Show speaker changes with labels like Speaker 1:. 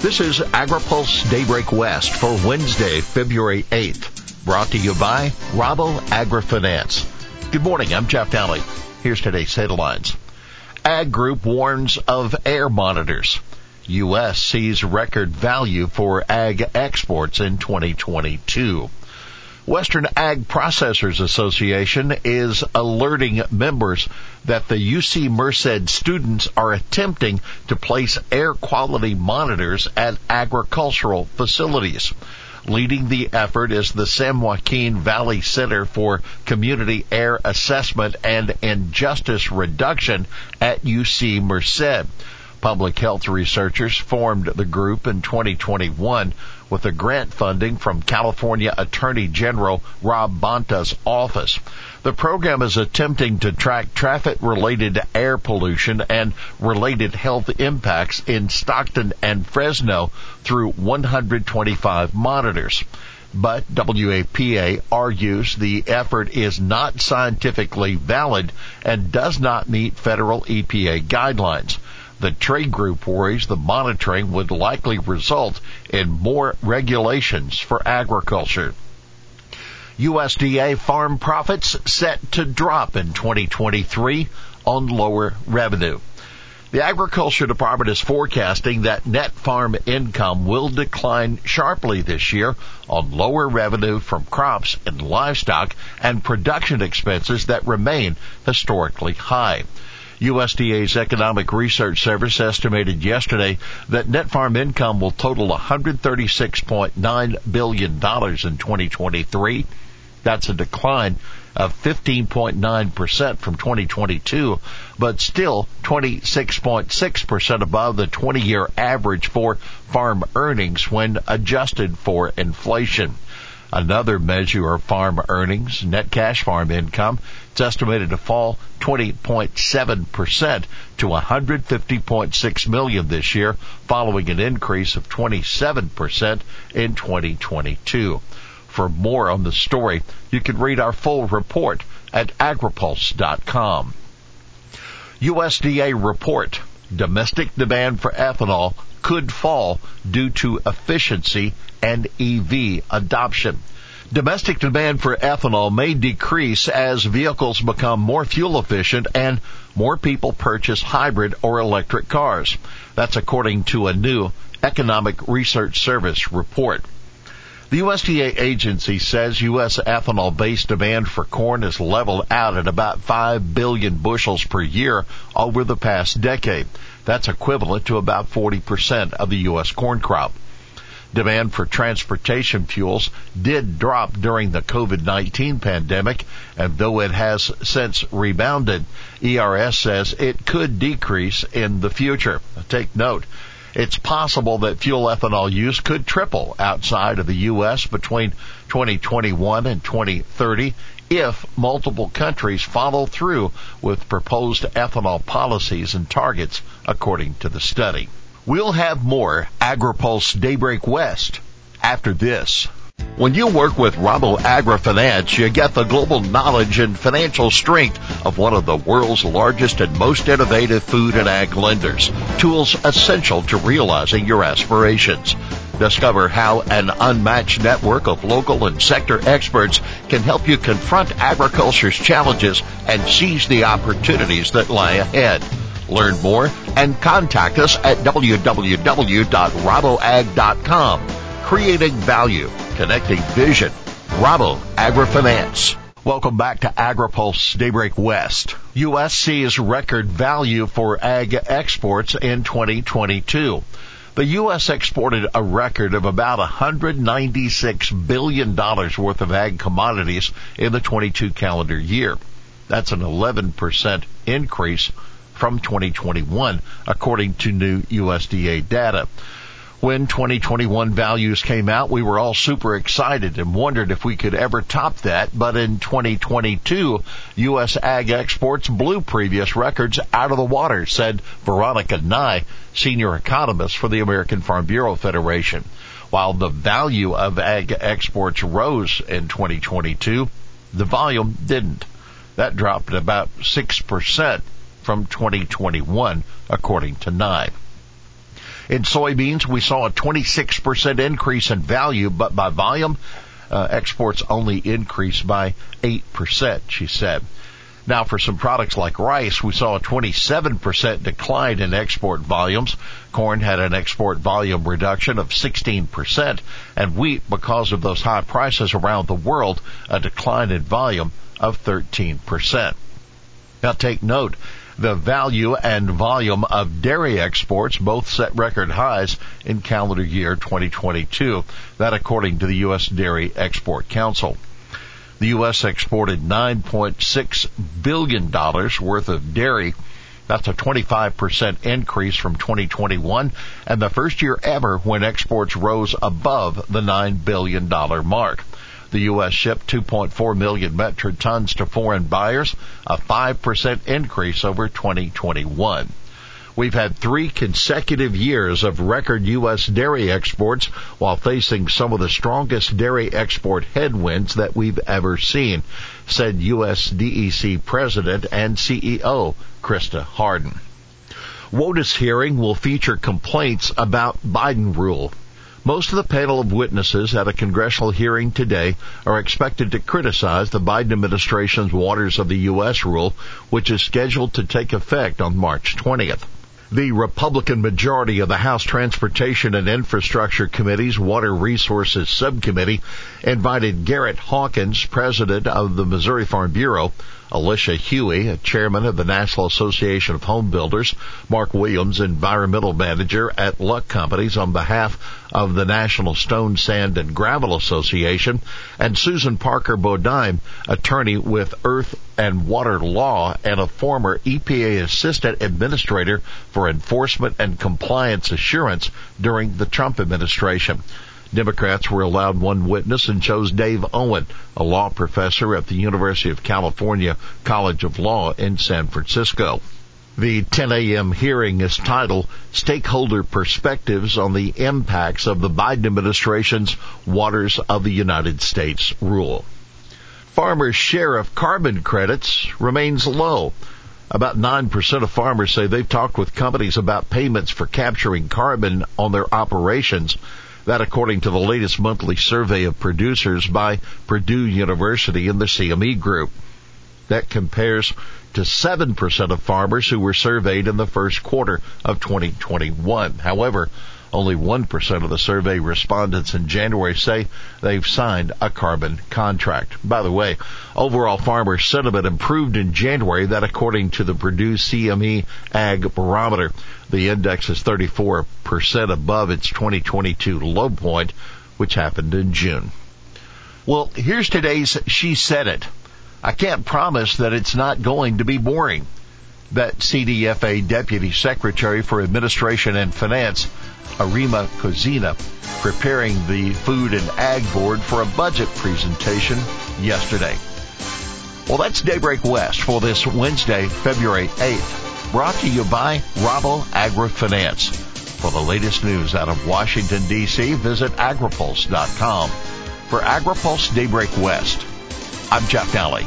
Speaker 1: This is AgriPulse Daybreak West for Wednesday, February 8th. Brought to you by Rabo AgriFinance. Good morning, I'm Jeff Nalley. Here's today's headlines. Ag Group warns of air monitors. U.S. sees record value for ag exports in 2022. Western Ag Processors Association is alerting members that the UC Merced students are attempting to place air quality monitors at agricultural facilities. Leading the effort is the San Joaquin Valley Center for Community Air Assessment and Injustice Reduction at UC Merced. Public health researchers formed the group in 2021 with a grant funding from California Attorney General Rob Bonta's office. The program is attempting to track traffic related air pollution and related health impacts in Stockton and Fresno through 125 monitors. But WAPA argues the effort is not scientifically valid and does not meet federal EPA guidelines. The trade group worries the monitoring would likely result in more regulations for agriculture. USDA farm profits set to drop in 2023 on lower revenue. The Agriculture Department is forecasting that net farm income will decline sharply this year on lower revenue from crops and livestock and production expenses that remain historically high. USDA's Economic Research Service estimated yesterday that net farm income will total $136.9 billion in 2023. That's a decline of 15.9% from 2022, but still 26.6% above the 20 year average for farm earnings when adjusted for inflation. Another measure of farm earnings, net cash farm income, it's estimated to fall 20.7% to 150.6 million this year, following an increase of 27% in 2022. For more on the story, you can read our full report at agripulse.com. USDA report, domestic demand for ethanol could fall due to efficiency and EV adoption. Domestic demand for ethanol may decrease as vehicles become more fuel efficient and more people purchase hybrid or electric cars. That's according to a new Economic Research Service report. The USDA agency says U.S. ethanol based demand for corn has leveled out at about 5 billion bushels per year over the past decade. That's equivalent to about 40% of the U.S. corn crop. Demand for transportation fuels did drop during the COVID-19 pandemic, and though it has since rebounded, ERS says it could decrease in the future. Take note. It's possible that fuel ethanol use could triple outside of the U.S. between 2021 and 2030 if multiple countries follow through with proposed ethanol policies and targets, according to the study. We'll have more AgriPulse Daybreak West after this. When you work with Rabo AgriFinance, you get the global knowledge and financial strength of one of the world's largest and most innovative food and ag lenders. Tools essential to realizing your aspirations. Discover how an unmatched network of local and sector experts can help you confront agriculture's challenges and seize the opportunities that lie ahead. Learn more and contact us at www.raboag.com. Creating value, connecting vision. Rabo AgriFinance. Welcome back to AgriPulse Daybreak West. U.S. sees record value for ag exports in 2022. The U.S. exported a record of about $196 billion worth of ag commodities in the 22 calendar year. That's an 11% increase from 2021, according to new USDA data. When 2021 values came out, we were all super excited and wondered if we could ever top that. But in 2022, U.S. ag exports blew previous records out of the water, said Veronica Nigh, senior economist for the American Farm Bureau Federation. While the value of ag exports rose in 2022, the volume didn't. That dropped about 6% from 2021, according to Nigh. In soybeans, we saw a 26% increase in value, but by volume, uh, exports only increased by 8%, she said. Now for some products like rice, we saw a 27% decline in export volumes. Corn had an export volume reduction of 16% and wheat, because of those high prices around the world, a decline in volume of 13%. Now take note, the value and volume of dairy exports both set record highs in calendar year 2022. That according to the U.S. Dairy Export Council. The U.S. exported $9.6 billion worth of dairy. That's a 25% increase from 2021 and the first year ever when exports rose above the $9 billion mark. The U.S. shipped 2.4 million metric tons to foreign buyers, a 5% increase over 2021. We've had three consecutive years of record U.S. dairy exports while facing some of the strongest dairy export headwinds that we've ever seen, said U.S. DEC President and CEO Krista Harden. WOTUS hearing will feature complaints about Biden rule. Most of the panel of witnesses at a congressional hearing today are expected to criticize the Biden administration's Waters of the U.S. rule, which is scheduled to take effect on March 20th. The Republican majority of the House Transportation and Infrastructure Committee's Water Resources Subcommittee invited Garrett Hawkins, president of the Missouri Farm Bureau, Alicia Huey, a chairman of the National Association of Home Builders, Mark Williams, environmental manager at Luck Companies on behalf of the National Stone, Sand, and Gravel Association, and Susan Parker Bodine, attorney with Earth and Water Law and a former EPA assistant administrator for enforcement and compliance assurance during the Trump administration. Democrats were allowed one witness and chose Dave Owen, a law professor at the University of California College of Law in San Francisco. The 10 a.m. hearing is titled Stakeholder Perspectives on the Impacts of the Biden Administration's Waters of the United States Rule. Farmers' share of carbon credits remains low. About 9% of farmers say they've talked with companies about payments for capturing carbon on their operations. That according to the latest monthly survey of producers by Purdue University and the CME Group. That compares to 7% of farmers who were surveyed in the first quarter of 2021. However, only 1% of the survey respondents in January say they've signed a carbon contract. By the way, overall farmer sentiment improved in January. That according to the Purdue CME Ag Barometer. The index is 34% above its 2022 low point, which happened in June. Well, here's today's She Said It. I can't promise that it's not going to be boring. That CDFA Deputy Secretary for Administration and Finance, Arima Kozina, preparing the Food and Ag Board for a budget presentation yesterday. Well, that's Daybreak West for this Wednesday, February 8th. Brought to you by Rabo AgriFinance. For the latest news out of Washington, D.C., visit agripulse.com. For AgriPulse Daybreak West, I'm Jeff Nalley.